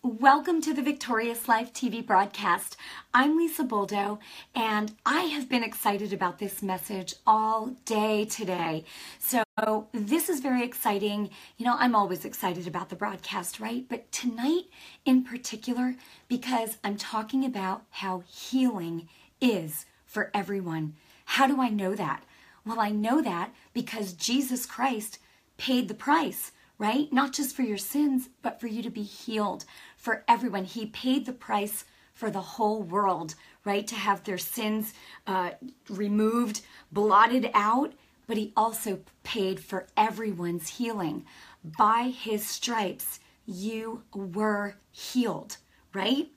Welcome to the Victorious Life TV broadcast. I'm Lisa Boldo, and I have been excited about this message all day today. So, this is very exciting. You know, I'm always excited about the broadcast, right? But tonight in particular, because I'm talking about how healing is for everyone. How do I know that? Well, I know that because Jesus Christ paid the price right? Not just for your sins, but for you to be healed for everyone. He paid the price for the whole world, right? To have their sins uh, removed, blotted out, but He also paid for everyone's healing. By His stripes, you were healed, right?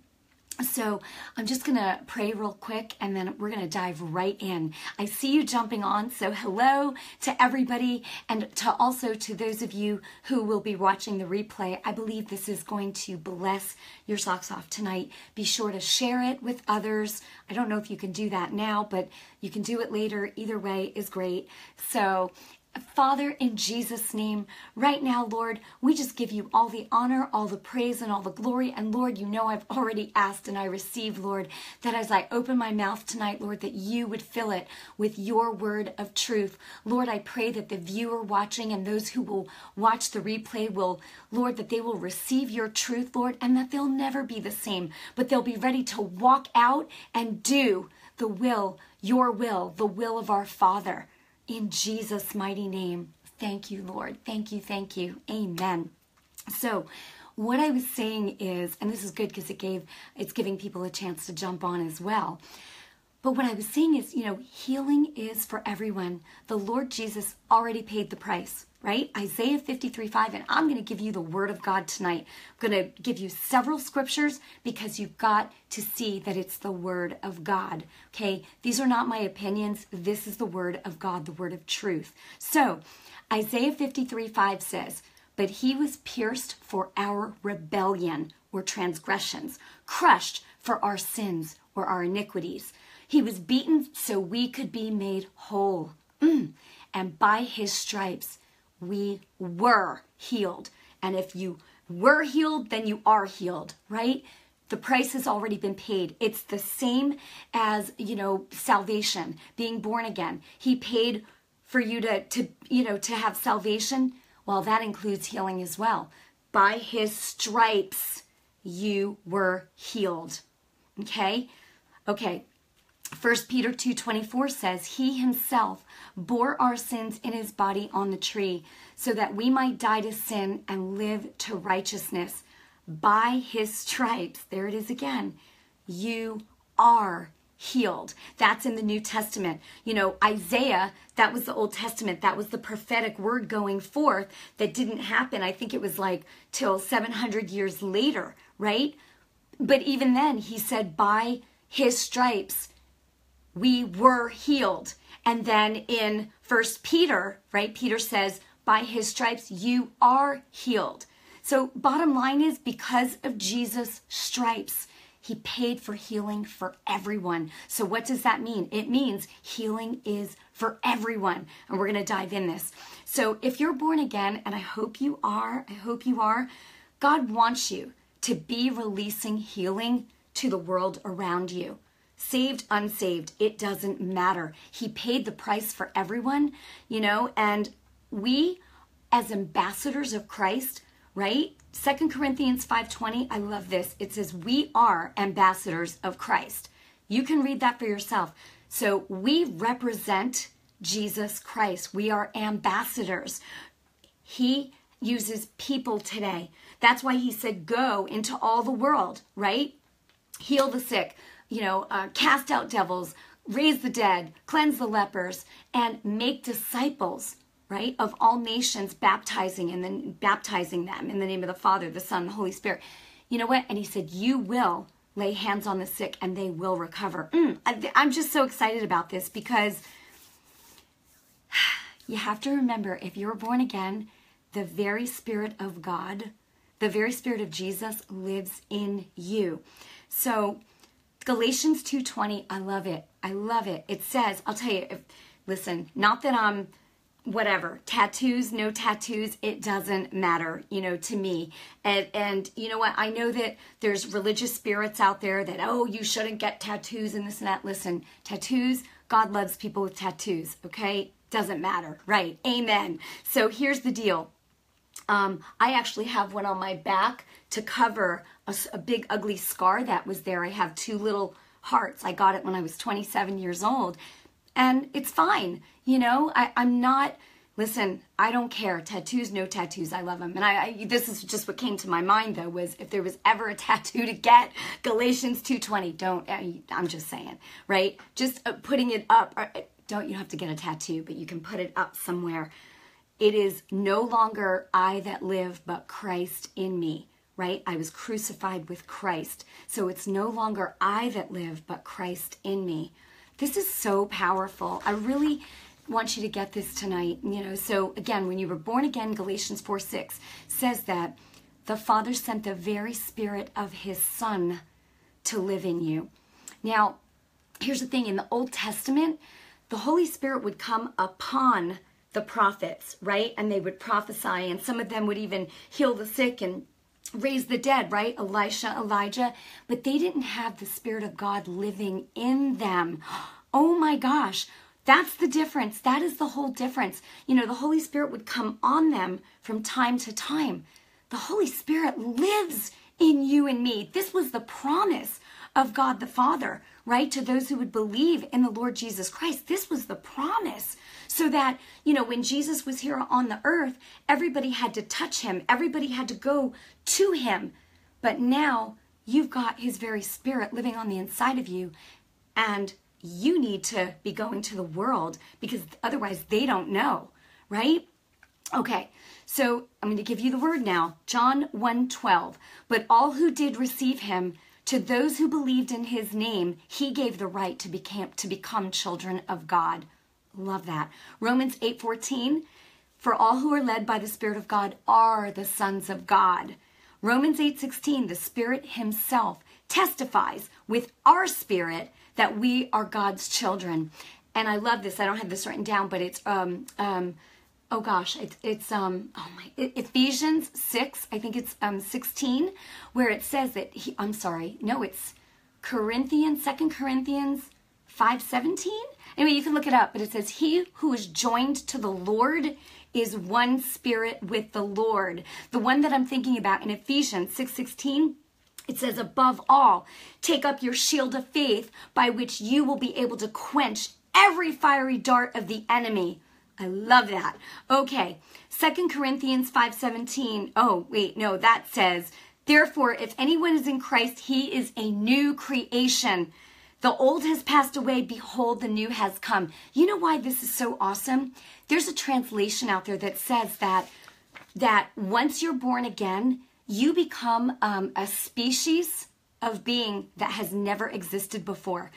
So I'm just going to pray real quick and then we're going to dive right in. I see you jumping on. So hello to everybody and to also to those of you who will be watching the replay. I believe this is going to bless your socks off tonight. Be sure to share it with others. I don't know if you can do that now, but you can do it later. Either way is great. So Father, in Jesus' name, right now, Lord, we just give you all the honor, all the praise, and all the glory. And Lord, you know I've already asked and I receive, Lord, that as I open my mouth tonight, Lord, that you would fill it with your word of truth. Lord, I pray that the viewer watching and those who will watch the replay will, Lord, that they will receive your truth, Lord, and that they'll never be the same, but they'll be ready to walk out and do the will, your will, the will of our Father. In Jesus' mighty name. Thank you, Lord. Thank you, thank you. Amen. So, what I was saying is, and this is good because it gave it's giving people a chance to jump on as well. But what I was saying is, you know, healing is for everyone. The Lord Jesus already paid the price, right? Isaiah 53 5. And I'm going to give you the word of God tonight. I'm going to give you several scriptures because you've got to see that it's the word of God. Okay? These are not my opinions. This is the word of God, the word of truth. So, Isaiah 53 5 says, But he was pierced for our rebellion or transgressions, crushed for our sins or our iniquities. He was beaten so we could be made whole. Mm. And by his stripes, we were healed. And if you were healed, then you are healed, right? The price has already been paid. It's the same as, you know, salvation, being born again. He paid for you to, to you know, to have salvation. Well, that includes healing as well. By his stripes, you were healed. Okay? Okay, 1 Peter 2:24 says, "He himself bore our sins in his body on the tree, so that we might die to sin and live to righteousness. By his stripes, there it is again, you are healed." That's in the New Testament. You know, Isaiah, that was the Old Testament. That was the prophetic word going forth that didn't happen. I think it was like till 700 years later, right? But even then, he said, "By his stripes we were healed. And then in First Peter, right, Peter says, by his stripes you are healed. So bottom line is because of Jesus' stripes, he paid for healing for everyone. So what does that mean? It means healing is for everyone. And we're going to dive in this. So if you're born again, and I hope you are, I hope you are, God wants you to be releasing healing to the world around you saved, unsaved, it doesn't matter. He paid the price for everyone, you know, and we as ambassadors of Christ, right? Second Corinthians 5:20, I love this. It says we are ambassadors of Christ. You can read that for yourself. So we represent Jesus Christ. We are ambassadors. He uses people today. That's why he said go into all the world, right? Heal the sick, you know, uh, cast out devils, raise the dead, cleanse the lepers, and make disciples, right, of all nations, baptizing and then baptizing them in the name of the Father, the Son, the Holy Spirit. You know what? And he said, You will lay hands on the sick and they will recover. Mm, I, I'm just so excited about this because you have to remember if you're born again, the very Spirit of God, the very Spirit of Jesus lives in you. So, Galatians 2:20, I love it. I love it. It says, I'll tell you, if, listen, not that I'm whatever tattoos no tattoos it doesn't matter you know to me. And and you know what? I know that there's religious spirits out there that oh you shouldn't get tattoos and this and that. Listen tattoos god loves people with tattoos okay? Doesn't matter right? Amen. So here's the deal. Um, I actually have one on my back to cover a, a, big ugly scar that was there. I have two little hearts. I got it when I was 27 years old, and it's fine. You know, I, I'm not. Listen, I don't care. Tattoos, no tattoos. I love them. And I, I, this is just what came to my mind though was if there was ever a tattoo to get, Galatians 2:20. Don't. I, I'm just saying, right? Just uh, putting it up. Or, uh, don't you have to get a tattoo, but you can put it up somewhere it is no longer I that live, but Christ in me, right? I was crucified with Christ. So it's no longer I that live, but Christ in me. This is so powerful. I really want you to get this tonight. You know, so again, when you were born again, Galatians 4 6 says that the Father sent the very Spirit of His Son to live in you. Now, here's the thing in the Old Testament, the Holy Spirit would come upon the prophets, right? And they would prophesy, and some of them would even heal the sick and raise the dead, right? Elisha, Elijah, but they didn't have the Spirit of God living in them. Oh my gosh, that's the difference. That is the whole difference. You know, the Holy Spirit would come on them from time to time. The Holy Spirit lives in you and me. This was the promise of God the Father, right? To those who would believe in the Lord Jesus Christ. This was the promise. So that, you know, when Jesus was here on the earth, everybody had to touch him, everybody had to go to him. But now you've got his very spirit living on the inside of you, and you need to be going to the world because otherwise they don't know, right? Okay, so I'm going to give you the word now. John 1:12. But all who did receive him, to those who believed in his name, he gave the right to become, to become children of God. Love that. Romans 8:14. For all who are led by the Spirit of God are the sons of God. Romans 8:16, the Spirit himself testifies with our spirit that we are God's children. And I love this. I don't have this written down, but it's um um oh gosh, it's, it's um, oh my, Ephesians 6, I think it's um 16, where it says that he, I'm sorry, no, it's Corinthians, Second Corinthians 5, 17. Anyway, you can look it up, but it says, he who is joined to the Lord is one spirit with the Lord. The one that I'm thinking about in Ephesians 6, 16, it says, above all, take up your shield of faith by which you will be able to quench every fiery dart of the enemy. I love that. Okay, Second Corinthians 5:17. Oh, wait, no, that says, "Therefore, if anyone is in Christ, he is a new creation. The old has passed away, behold, the new has come." You know why this is so awesome? There's a translation out there that says that that once you're born again, you become um, a species of being that has never existed before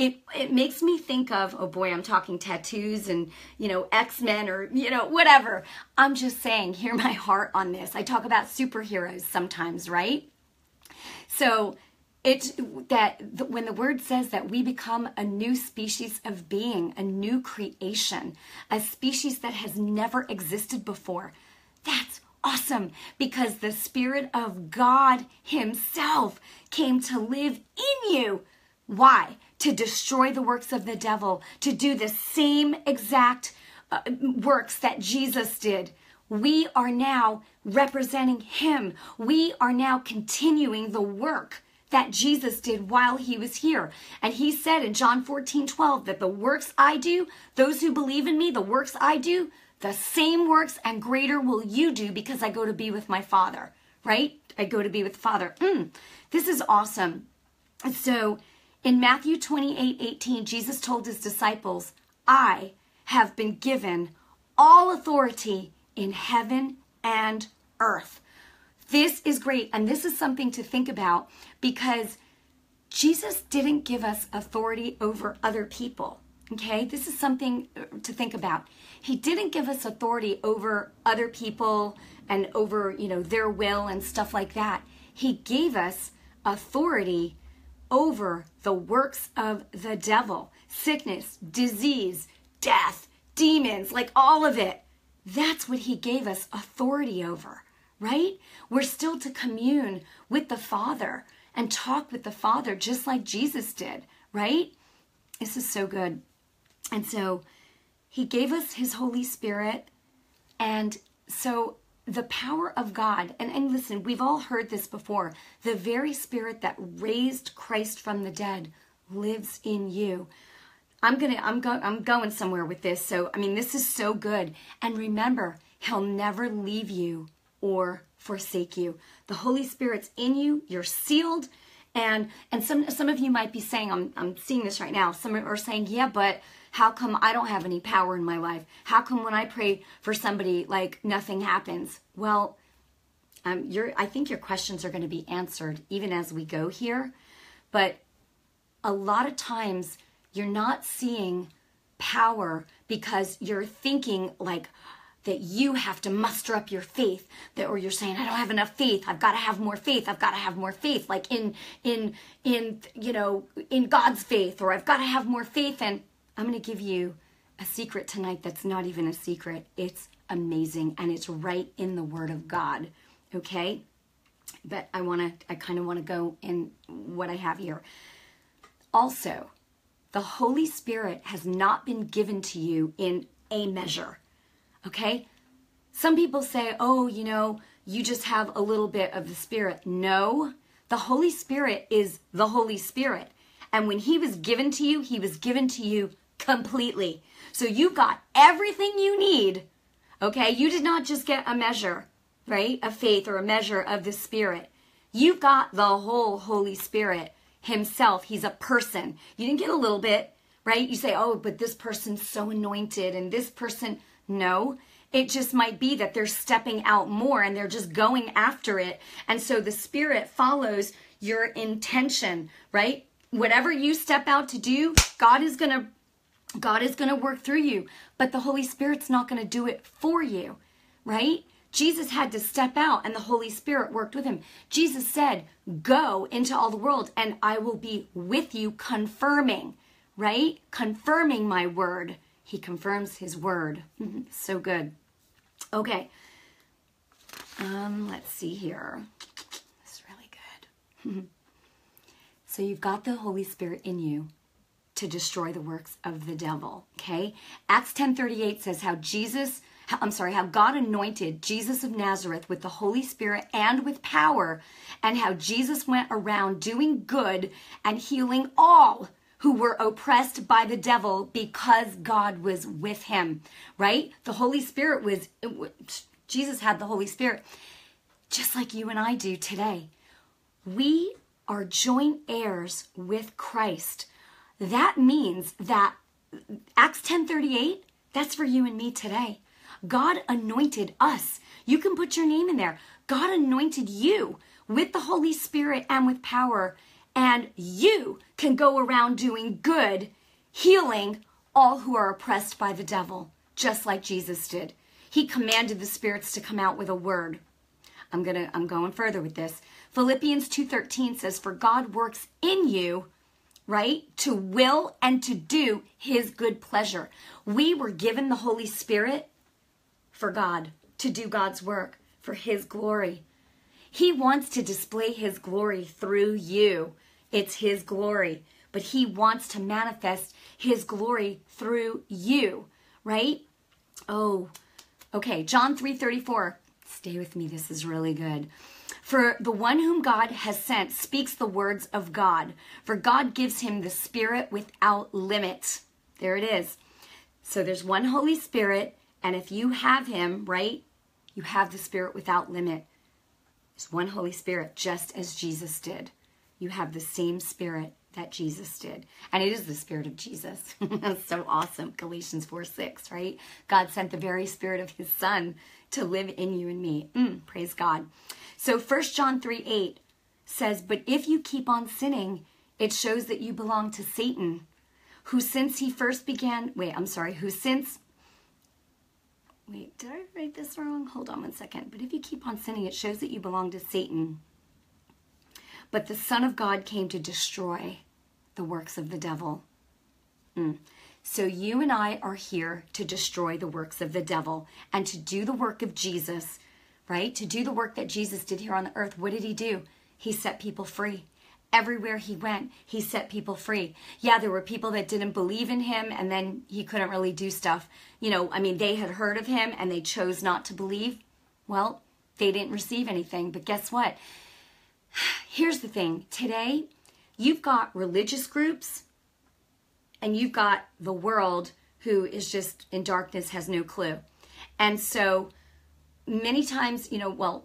it it makes me think of oh boy i'm talking tattoos and you know x-men or you know whatever i'm just saying hear my heart on this i talk about superheroes sometimes right so it's that when the word says that we become a new species of being a new creation a species that has never existed before that's awesome because the spirit of god himself came to live in you why to destroy the works of the devil, to do the same exact uh, works that Jesus did. We are now representing him. We are now continuing the work that Jesus did while he was here. And he said in John 14, 12, that the works I do, those who believe in me, the works I do, the same works and greater will you do because I go to be with my Father, right? I go to be with Father. Mm, this is awesome. So in Matthew 28 18, Jesus told his disciples, I have been given all authority in heaven and earth. This is great. And this is something to think about because Jesus didn't give us authority over other people. Okay, this is something uh, to think about. He didn't give us authority over other people and over, you know, their will and stuff like that. He gave us authority over the works of the devil sickness, disease, death, demons, like all of it. That's what he gave us authority over, right? We're still to commune with the Father and talk with the Father just like Jesus did, right? This is so good. And so he gave us his Holy Spirit. And so the power of God, and, and listen, we've all heard this before the very spirit that raised Christ from the dead lives in you. I'm gonna I'm go I'm going somewhere with this. So I mean this is so good. And remember, he'll never leave you or forsake you. The Holy Spirit's in you, you're sealed. And and some some of you might be saying, I'm I'm seeing this right now. Some are saying, yeah, but how come I don't have any power in my life? How come when I pray for somebody, like nothing happens? Well, um, your I think your questions are going to be answered even as we go here, but a lot of times you're not seeing power because you're thinking like that you have to muster up your faith that or you're saying i don't have enough faith. I've got to have more faith. I've got to have more faith like in in in you know in god's faith or i've got to have more faith and i'm going to give you a secret tonight that's not even a secret. It's amazing and it's right in the word of god okay? But i want to i kind of want to go in what i have here. Also the Holy Spirit has not been given to you in a measure. Okay? Some people say, oh, you know, you just have a little bit of the Spirit. No, the Holy Spirit is the Holy Spirit. And when He was given to you, He was given to you completely. So you've got everything you need. Okay? You did not just get a measure, right, of faith or a measure of the Spirit. You've got the whole Holy Spirit himself. He's a person. You didn't get a little bit, right? You say, oh, but this person's so anointed and this person. No, it just might be that they're stepping out more and they're just going after it. And so the Spirit follows your intention, right? Whatever you step out to do, God is going to. God is going to work through you, but the Holy Spirit's not going to do it for you, right? Jesus had to step out and the Holy Spirit worked with him. Jesus said, Go into all the world and I will be with you, confirming, right? Confirming my word. He confirms his word. so good. Okay. Um, let's see here. It's really good. so you've got the Holy Spirit in you to destroy the works of the devil. Okay. Acts 10:38 says how Jesus I'm sorry, how God anointed Jesus of Nazareth with the Holy Spirit and with power, and how Jesus went around doing good and healing all who were oppressed by the devil because God was with him, right? The Holy Spirit was, Jesus had the Holy Spirit, just like you and I do today. We are joint heirs with Christ. That means that Acts 10:38, that's for you and me today. God anointed us. You can put your name in there. God anointed you with the Holy Spirit and with power, and you can go around doing good, healing all who are oppressed by the devil, just like Jesus did. He commanded the spirits to come out with a word. I'm going to I'm going further with this. Philippians 2:13 says for God works in you right? To will and to do his good pleasure. We were given the Holy Spirit for God, to do God's work for His glory. He wants to display His glory through you. It's His glory, but He wants to manifest His glory through you, right? Oh, okay. John 3 34. Stay with me. This is really good. For the one whom God has sent speaks the words of God, for God gives him the Spirit without limit. There it is. So there's one Holy Spirit, and if you have Him, right, you have the Spirit without limit. There's one Holy Spirit, just as Jesus did. You have the same Spirit that Jesus did. And it is the Spirit of Jesus. That's so awesome. Galatians 4 6, right? God sent the very Spirit of His Son to live in you and me. Mm, praise God. So 1 John 3 8 says, But if you keep on sinning, it shows that you belong to Satan, who since he first began, wait, I'm sorry, who since Wait, did I write this wrong? Hold on one second. But if you keep on sinning, it shows that you belong to Satan. But the Son of God came to destroy the works of the devil. Mm. So you and I are here to destroy the works of the devil and to do the work of Jesus, right? To do the work that Jesus did here on the earth. What did he do? He set people free. Everywhere he went, he set people free. Yeah, there were people that didn't believe in him and then he couldn't really do stuff. You know, I mean, they had heard of him and they chose not to believe. Well, they didn't receive anything. But guess what? Here's the thing today, you've got religious groups and you've got the world who is just in darkness, has no clue. And so many times, you know, well,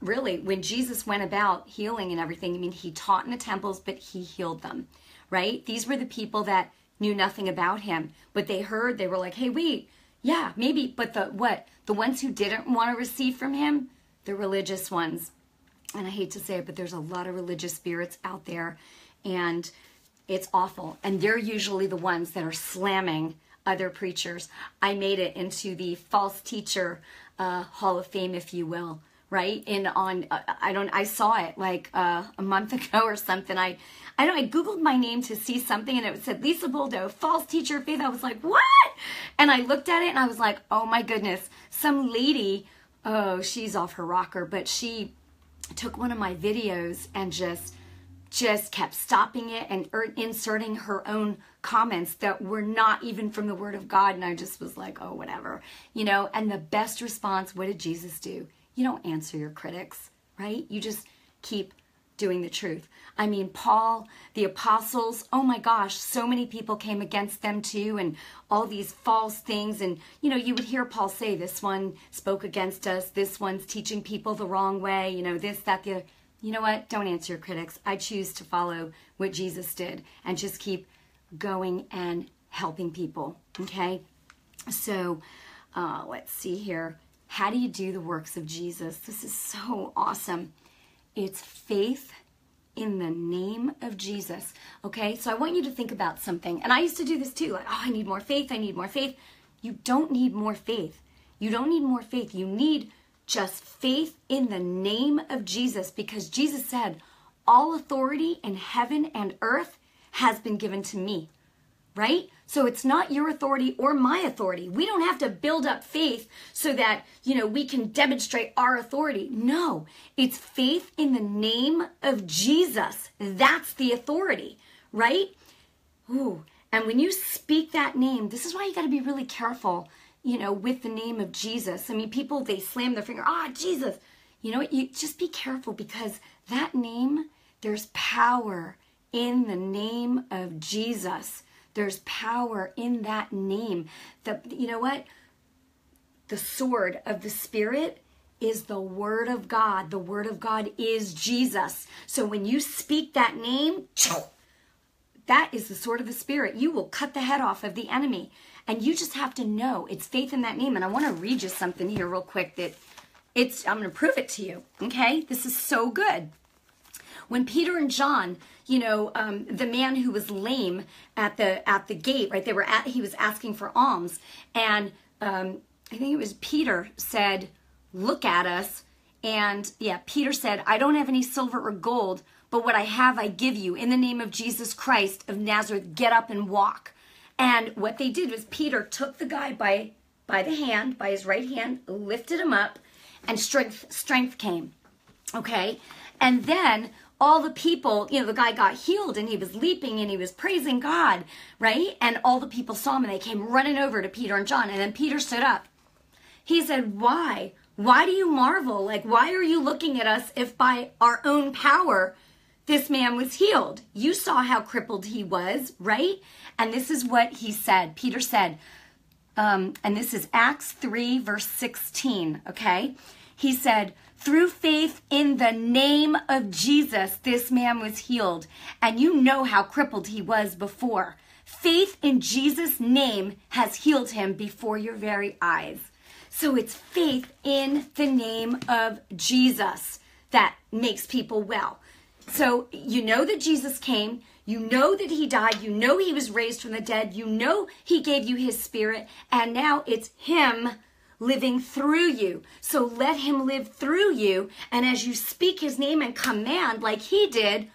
really, when Jesus went about healing and everything, I mean, he taught in the temples, but he healed them, right? These were the people that knew nothing about him, but they heard, they were like, hey, wait, yeah, maybe, but the what? The ones who didn't want to receive from him, the religious ones. And I hate to say it, but there's a lot of religious spirits out there, and it's awful. And they're usually the ones that are slamming other preachers. I made it into the false teacher uh, Hall of Fame, if you will, right? And on, uh, I don't, I saw it like uh, a month ago or something. I, I don't, I googled my name to see something, and it said Lisa Boldo, false teacher of faith. I was like, what? And I looked at it, and I was like, oh my goodness, some lady. Oh, she's off her rocker, but she took one of my videos and just just kept stopping it and er, inserting her own comments that were not even from the word of God. And I just was like, oh, whatever, you know. And the best response, what did Jesus do? You don't answer your critics, right? You just keep doing the truth. I mean, Paul, the apostles, oh my gosh, so many people came against them too, and all these false things. And, you know, you would hear Paul say, this one spoke against us, this one's teaching people the wrong way, you know, this, that, the other you know what? Don't answer your critics. I choose to follow what Jesus did and just keep going and helping people. Okay? So uh, let's see here. How do you do the works of Jesus? This is so awesome. It's faith in the name of Jesus. Okay? So I want you to think about something. And I used to do this too. Like, oh, I need more faith. I need more faith. You don't need more faith. You don't need more faith. You need just faith in the name of Jesus because Jesus said, All authority in heaven and earth has been given to me, right? So it's not your authority or my authority. We don't have to build up faith so that, you know, we can demonstrate our authority. No, it's faith in the name of Jesus. That's the authority, right? Ooh, and when you speak that name, this is why you got to be really careful you know, with the name of Jesus. I mean, people, they slam their finger, ah, Jesus. You know what? You just be careful because that name, there's power in the name of Jesus. There's power in that name. The, you know what? The sword of the Spirit is the Word of God. The Word of God is Jesus. So when you speak that name, that is the sword of the Spirit. You will cut the head off of the enemy. And you just have to know it's faith in that name. And I want to read you something here real quick that it's, I'm going to prove it to you. Okay. This is so good. When Peter and John, you know, um, the man who was lame at the, at the gate, right? They were at, he was asking for alms. And, um, I think it was Peter said, look at us. And yeah, Peter said, I don't have any silver or gold, but what I have I give you. In the name of Jesus Christ of Nazareth, get up and walk. And what they did was Peter took the guy by by the hand, by his right hand, lifted him up, and strength strength came. Okay? And then all the people, you know, the guy got healed and he was leaping and he was praising God, right? And all the people saw him and they came running over to Peter and John. And then Peter stood up. He said, Why? Why do you marvel? Like, why are you looking at us if by our own power this man was healed? You saw how crippled he was, right? And this is what he said. Peter said, um, and this is Acts 3, verse 16, okay? He said, through faith in the name of Jesus, this man was healed. And you know how crippled he was before. Faith in Jesus' name has healed him before your very eyes. So it's faith in the name of Jesus that makes people well. So you know that Jesus came, you know that he died. You know he was raised from the dead. You know he gave you his spirit. And now it's him living through you. So let him live through you. And as you speak his name and command like he did,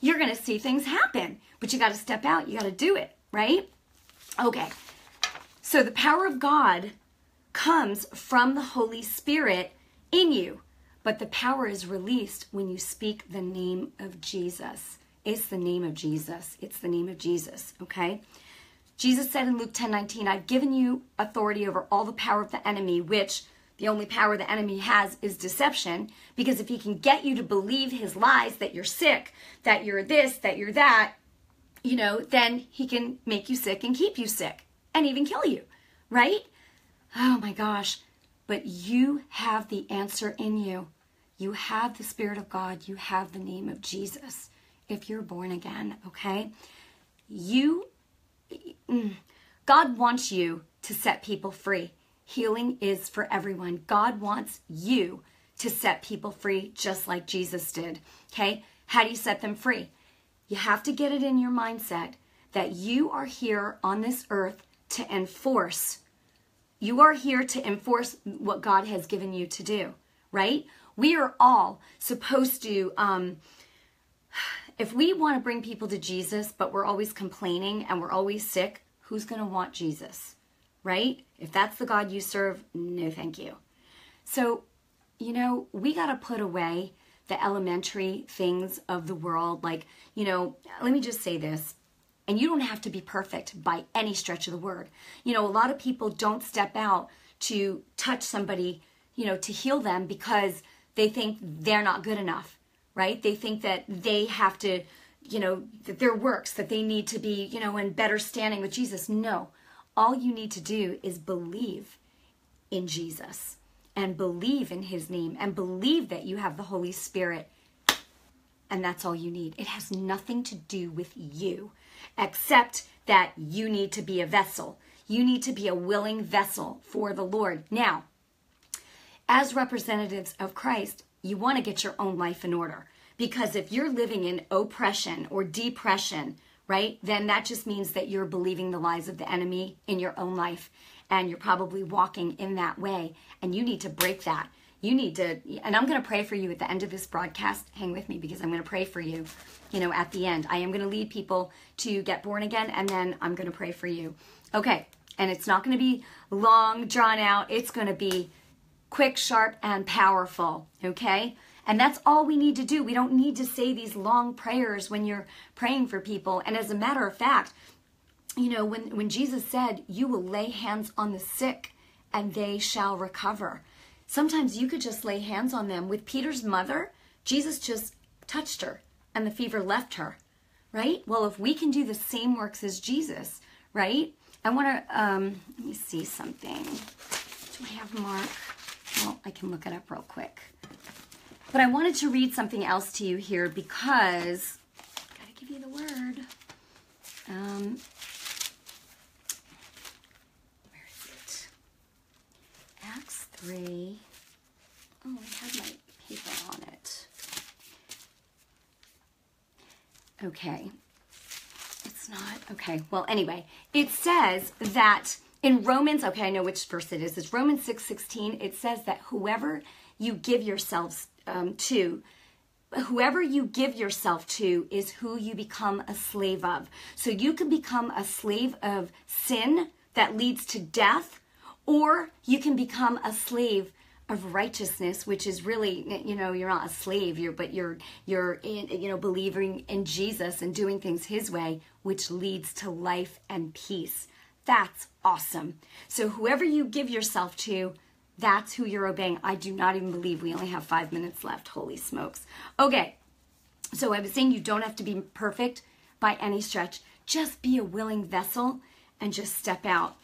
you're going to see things happen. But you got to step out. You got to do it, right? Okay. So the power of God comes from the Holy Spirit in you, but the power is released when you speak the name of Jesus. It's the name of Jesus. It's the name of Jesus, okay? Jesus said in Luke 10 19, I've given you authority over all the power of the enemy, which the only power the enemy has is deception. Because if he can get you to believe his lies that you're sick, that you're this, that you're that, you know, then he can make you sick and keep you sick and even kill you, right? Oh my gosh. But you have the answer in you. You have the Spirit of God. You have the name of Jesus if you're born again, okay? You, mm, God wants you to set people free. Healing is for everyone. God wants you to set people free just like Jesus did, okay? How do you set them free? You have to get it in your mindset that you are here on this earth to enforce. You are here to enforce what God has given you to do, right? We are all supposed to, um, if we want to bring people to Jesus, but we're always complaining and we're always sick, who's going to want Jesus, right? If that's the God you serve, no thank you. So, you know, we got to put away the elementary things of the world. Like, you know, let me just say this. And you don't have to be perfect by any stretch of the word. You know, a lot of people don't step out to touch somebody, you know, to heal them because they think they're not good enough, right? They think that they have to, you know, that their works, that they need to be, you know, in better standing with Jesus. No. All you need to do is believe in Jesus and believe in his name and believe that you have the Holy Spirit. And that's all you need. It has nothing to do with you, except that you need to be a vessel. You need to be a willing vessel for the Lord. Now, as representatives of Christ, you want to get your own life in order. Because if you're living in oppression or depression, right, then that just means that you're believing the lies of the enemy in your own life and you're probably walking in that way and you need to break that. You need to and i'm going to pray for you at the end of this broadcast. Hang with me because i'm going to pray for you you know at the end. I am going to lead people to get born again and then i'm going to pray for you. Okay and it's not going to be long drawn out. It's going to be quick sharp and powerful okay and that's all we need to do we don't need to say these long prayers when you're praying for people and as a matter of fact you know, when, when Jesus said, You will lay hands on the sick and they shall recover. Sometimes you could just lay hands on them. With Peter's mother, Jesus just touched her and the fever left her, right? Well, if we can do the same works as Jesus, right? I want to, um, let me see something. Do I have Mark? Well, I can look it up real quick. But I wanted to read something else to you here because, gotta give you the word. Um, where is it? Acts 3. Oh, I have my paper on it. Okay. It's not. Okay. Well, anyway, it says that in Romans, okay, I know which verse it is. It's Romans 6 16. It says that whoever you give yourselves um, to, whoever you give yourself to is who you become a slave of. So you can become a slave of sin that leads to death or you can become a slave of righteousness which is really you know you're not a slave you're but you're you're in, you know believing in Jesus and doing things his way which leads to life and peace that's awesome. So whoever you give yourself to that's who you're obeying. I do not even believe we only have 5 minutes left. Holy smokes. Okay. So i was saying you don't have to be perfect by any stretch. Just be a willing vessel and just step out.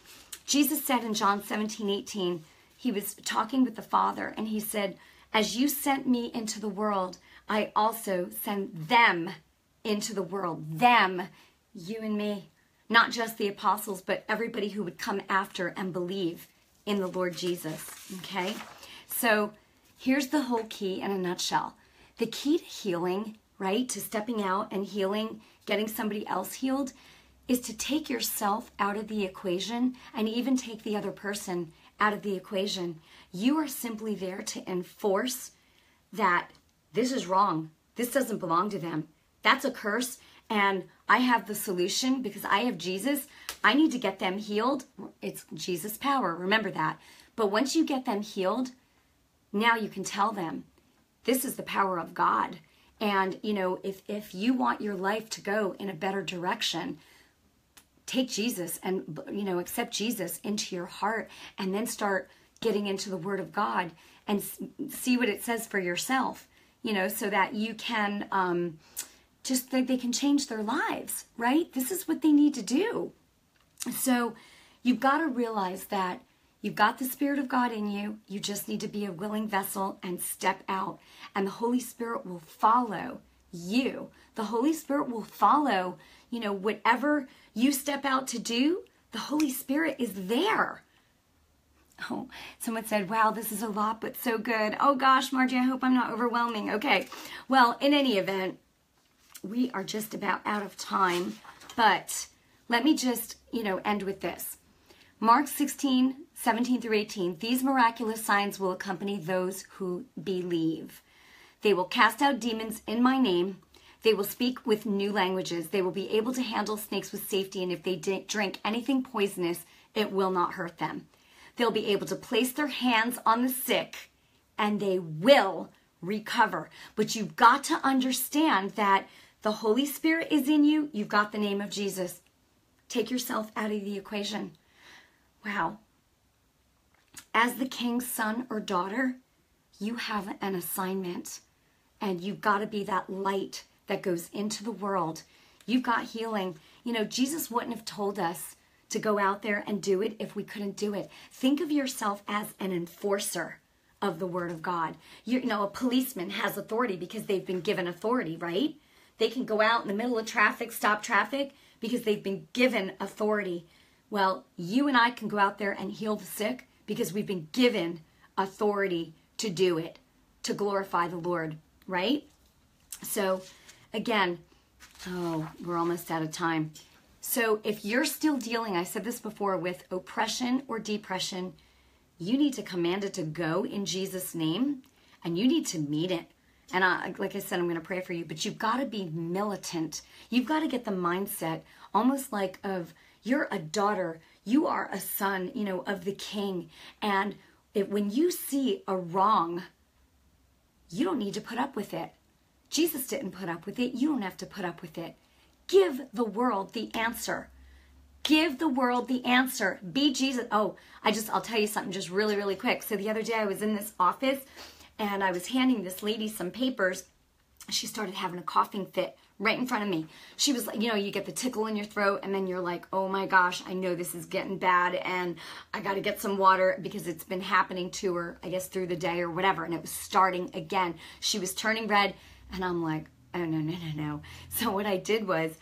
Jesus said in John 17, 18, he was talking with the Father, and he said, As you sent me into the world, I also send them into the world. Them, you and me. Not just the apostles, but everybody who would come after and believe in the Lord Jesus. Okay? So here's the whole key in a nutshell the key to healing, right? To stepping out and healing, getting somebody else healed, is to take yourself out of the equation and even take the other person out of the equation. You are simply there to enforce that this is wrong. This doesn't belong to them. That's a curse. and I have the solution because I have Jesus. I need to get them healed. It's Jesus' power. Remember that. But once you get them healed, now you can tell them this is the power of God. And you know, if if you want your life to go in a better direction, take Jesus and you know, accept Jesus into your heart and then start getting into the word of God and see what it says for yourself, you know, so that you can um just that they can change their lives, right? This is what they need to do. So you've got to realize that you've got the Spirit of God in you. You just need to be a willing vessel and step out. And the Holy Spirit will follow you. The Holy Spirit will follow, you know, whatever you step out to do, the Holy Spirit is there. Oh, someone said, wow, this is a lot, but so good. Oh gosh, Margie, I hope I'm not overwhelming. Okay. Well, in any event, we are just about out of time, but let me just, you know, end with this. Mark 16, 17 through 18. These miraculous signs will accompany those who believe. They will cast out demons in my name. They will speak with new languages. They will be able to handle snakes with safety, and if they drink anything poisonous, it will not hurt them. They'll be able to place their hands on the sick, and they will recover. But you've got to understand that the Holy Spirit is in you, you've got the name of Jesus. Take yourself out of the equation. Wow. As the king's son or daughter, you have an assignment and you've got to be that light that goes into the world. You've got healing. You know, Jesus wouldn't have told us to go out there and do it if we couldn't do it. Think of yourself as an enforcer of the word of God. You, you know, a policeman has authority because they've been given authority, right? They can go out in the middle of traffic, stop traffic, because they've been given authority. Well, you and I can go out there and heal the sick because we've been given authority to do it, to glorify the Lord, right? So, again, oh, we're almost out of time. So, if you're still dealing, I said this before, with oppression or depression, you need to command it to go in Jesus' name and you need to meet it. And I, like I said, I'm going to pray for you, but you've got to be militant. You've got to get the mindset almost like of you're a daughter, you are a son, you know, of the king. And if, when you see a wrong, you don't need to put up with it. Jesus didn't put up with it. You don't have to put up with it. Give the world the answer. Give the world the answer. Be Jesus. Oh, I just, I'll tell you something just really, really quick. So the other day I was in this office and I was handing this lady some papers. She started having a coughing fit right in front of me. She was like, you know, you get the tickle in your throat, and then you're like, oh my gosh, I know this is getting bad, and I got to get some water because it's been happening to her, I guess, through the day or whatever, and it was starting again. She was turning red, and I'm like, oh, no, no, no, no. So what I did was,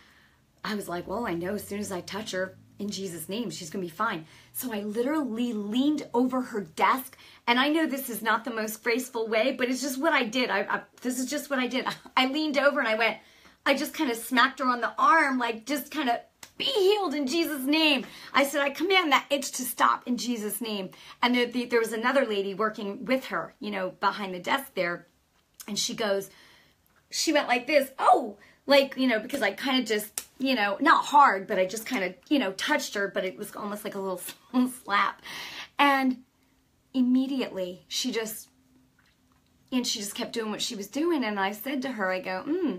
I was like, well, I know as soon as I touch her, in Jesus' name, she's to be fine. So I literally leaned over her desk. And I know this is not the most graceful way, but it's just what I did. I, I This is just what I did. I leaned over and I went, I just kind of smacked her on the arm, like just kind of be healed in Jesus' name. I said, I command that itch to stop in Jesus' name. And the, there was another lady working with her, you know, behind the desk there. And she goes, she went like this, oh, like, you know, because I kind of just you know, not hard, but I just kind of, you know, touched her, but it was almost like a little slap. And immediately she just, and she just kept doing what she was doing. And I said to her, I go, hmm,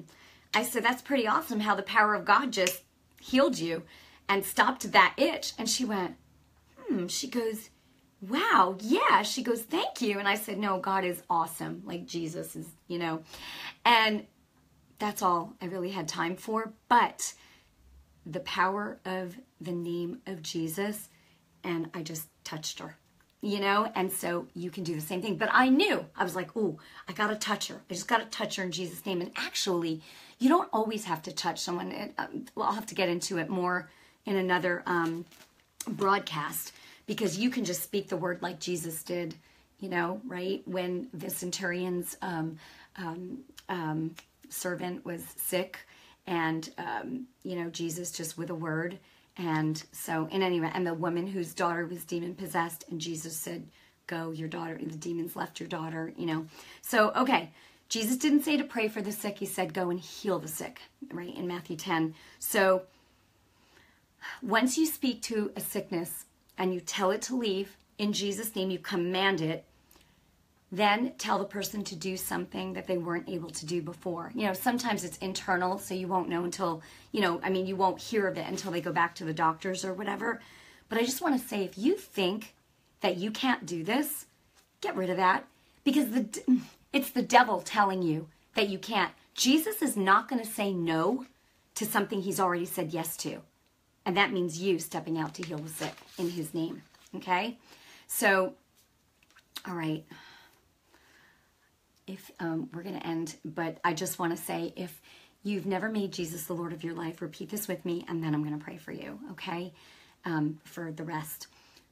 I said, that's pretty awesome how the power of God just healed you and stopped that itch. And she went, hmm, she goes, wow, yeah. She goes, thank you. And I said, no, God is awesome. Like Jesus is, you know, and that's all I really had time for. But the power of the name of Jesus and I just touched her, you know? And so you can do the same thing. But I knew, I was like, oh, I got to touch her. I just got to touch her in Jesus' name. And actually, you don't always have to touch someone. It, um, well, I'll have to get into it more in another um, broadcast because you can just speak the word like Jesus did, you know, right? When the centurion's um, um, um servant was sick and um, you know jesus just with a word. And so in any way and the woman whose daughter was demon possessed and jesus said go your daughter the demons left your daughter you know. So okay Jesus didn't say to pray for the sick, he said go and heal the sick, right, in Matthew 10. So once you speak to a sickness and you tell it to leave, in Jesus' name, you command it, then tell the person to do something that they weren't able to do before. You know, sometimes it's internal, so you won't know until, you know, I mean, you won't hear of it until they go back to the doctors or whatever. But I just want to say if you think that you can't do this, get rid of that because the it's the devil telling you that you can't. Jesus is not going to say no to something he's already said yes to. And that means you stepping out to heal the sick in his name. Okay? So, all right if um, we're going to end, but I just want to say if you've never made Jesus the Lord of your life, repeat this with me, and then I'm going to pray for you, okay? Um, for the rest.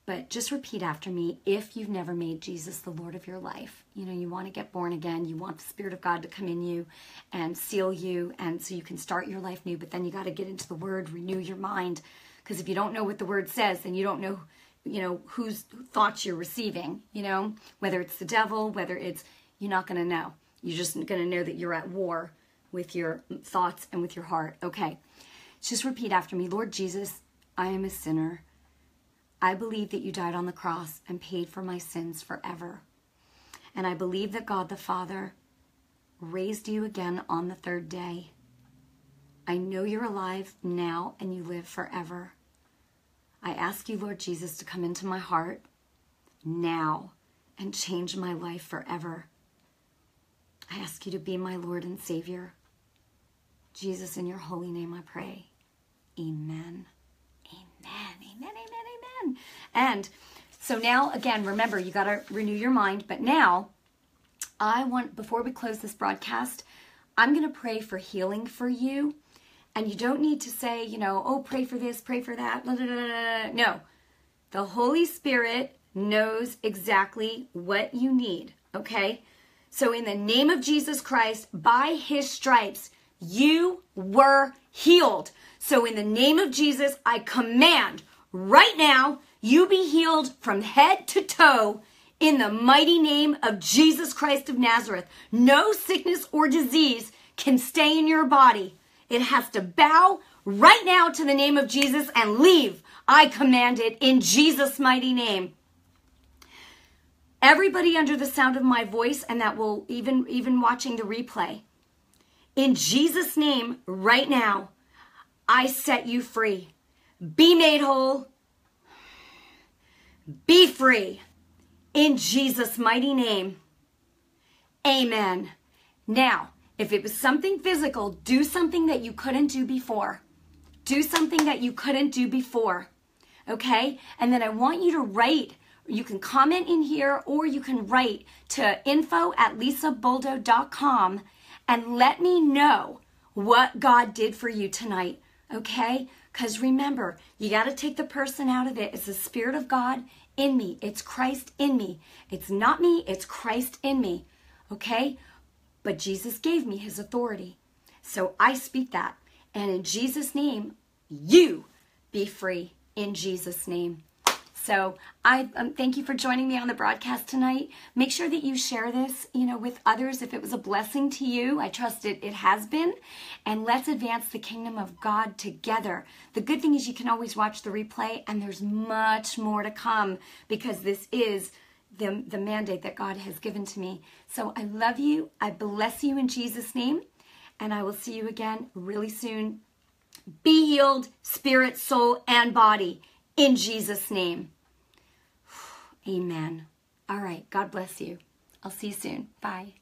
But just repeat after me if you've never made Jesus the Lord of your life. You know, you want to get born again, you want the Spirit of God to come in you and seal you, and so you can start your life new, but then you got to get into the Word, renew your mind. Because if you don't know what the Word says, then you don't know you know whose thoughts you're receiving you know whether it's the devil whether it's you're not going to know. You're just going to know that you're at war with your thoughts and with your heart. Okay. Just repeat after me Lord Jesus, I am a sinner. I believe that you died on the cross and paid for my sins forever. And I believe that God the Father raised you again on the third day. I know you're alive now and you live forever. I ask you, Lord Jesus, to come into my heart now and change my life forever. I ask you to be my Lord and Savior. Jesus, in your holy name I pray. Amen. Amen. Amen. Amen. Amen. And so now, again, remember, you got to renew your mind. But now, I want, before we close this broadcast, I'm going to pray for healing for you. And you don't need to say, you know, oh, pray for this, pray for that. No. The Holy Spirit knows exactly what you need, okay? So, in the name of Jesus Christ, by his stripes, you were healed. So, in the name of Jesus, I command right now, you be healed from head to toe in the mighty name of Jesus Christ of Nazareth. No sickness or disease can stay in your body. It has to bow right now to the name of Jesus and leave. I command it in Jesus' mighty name everybody under the sound of my voice and that will even even watching the replay. In jesus name right now i set you free. Be made whole. Be free. In jesus mighty name amen. Now if it was something physical do something that you couldn't do before. Do something that you couldn't do before okay? And then i want you to write you can comment in here or you can write to info at lisaboldo.com and let me know what God did for you tonight, okay? Because remember, you got to take the person out of it. It's the Spirit of God in me, it's Christ in me. It's not me, it's Christ in me, okay? But Jesus gave me his authority. So I speak that. And in Jesus' name, you be free in Jesus' name. So I um, thank you for joining me on the broadcast tonight. Make sure that you share this, you know, with others if it was a blessing to you. I trust it it has been. And let's advance the kingdom of God together. The good thing is you can always watch the replay and there's much more to come because this is the, the mandate that God has given to me. So I love you. I bless you in Jesus' name. And I will see you again really soon. Be healed, spirit, soul, and body in Jesus' name. Amen. All right. God bless you. I'll see you soon. Bye.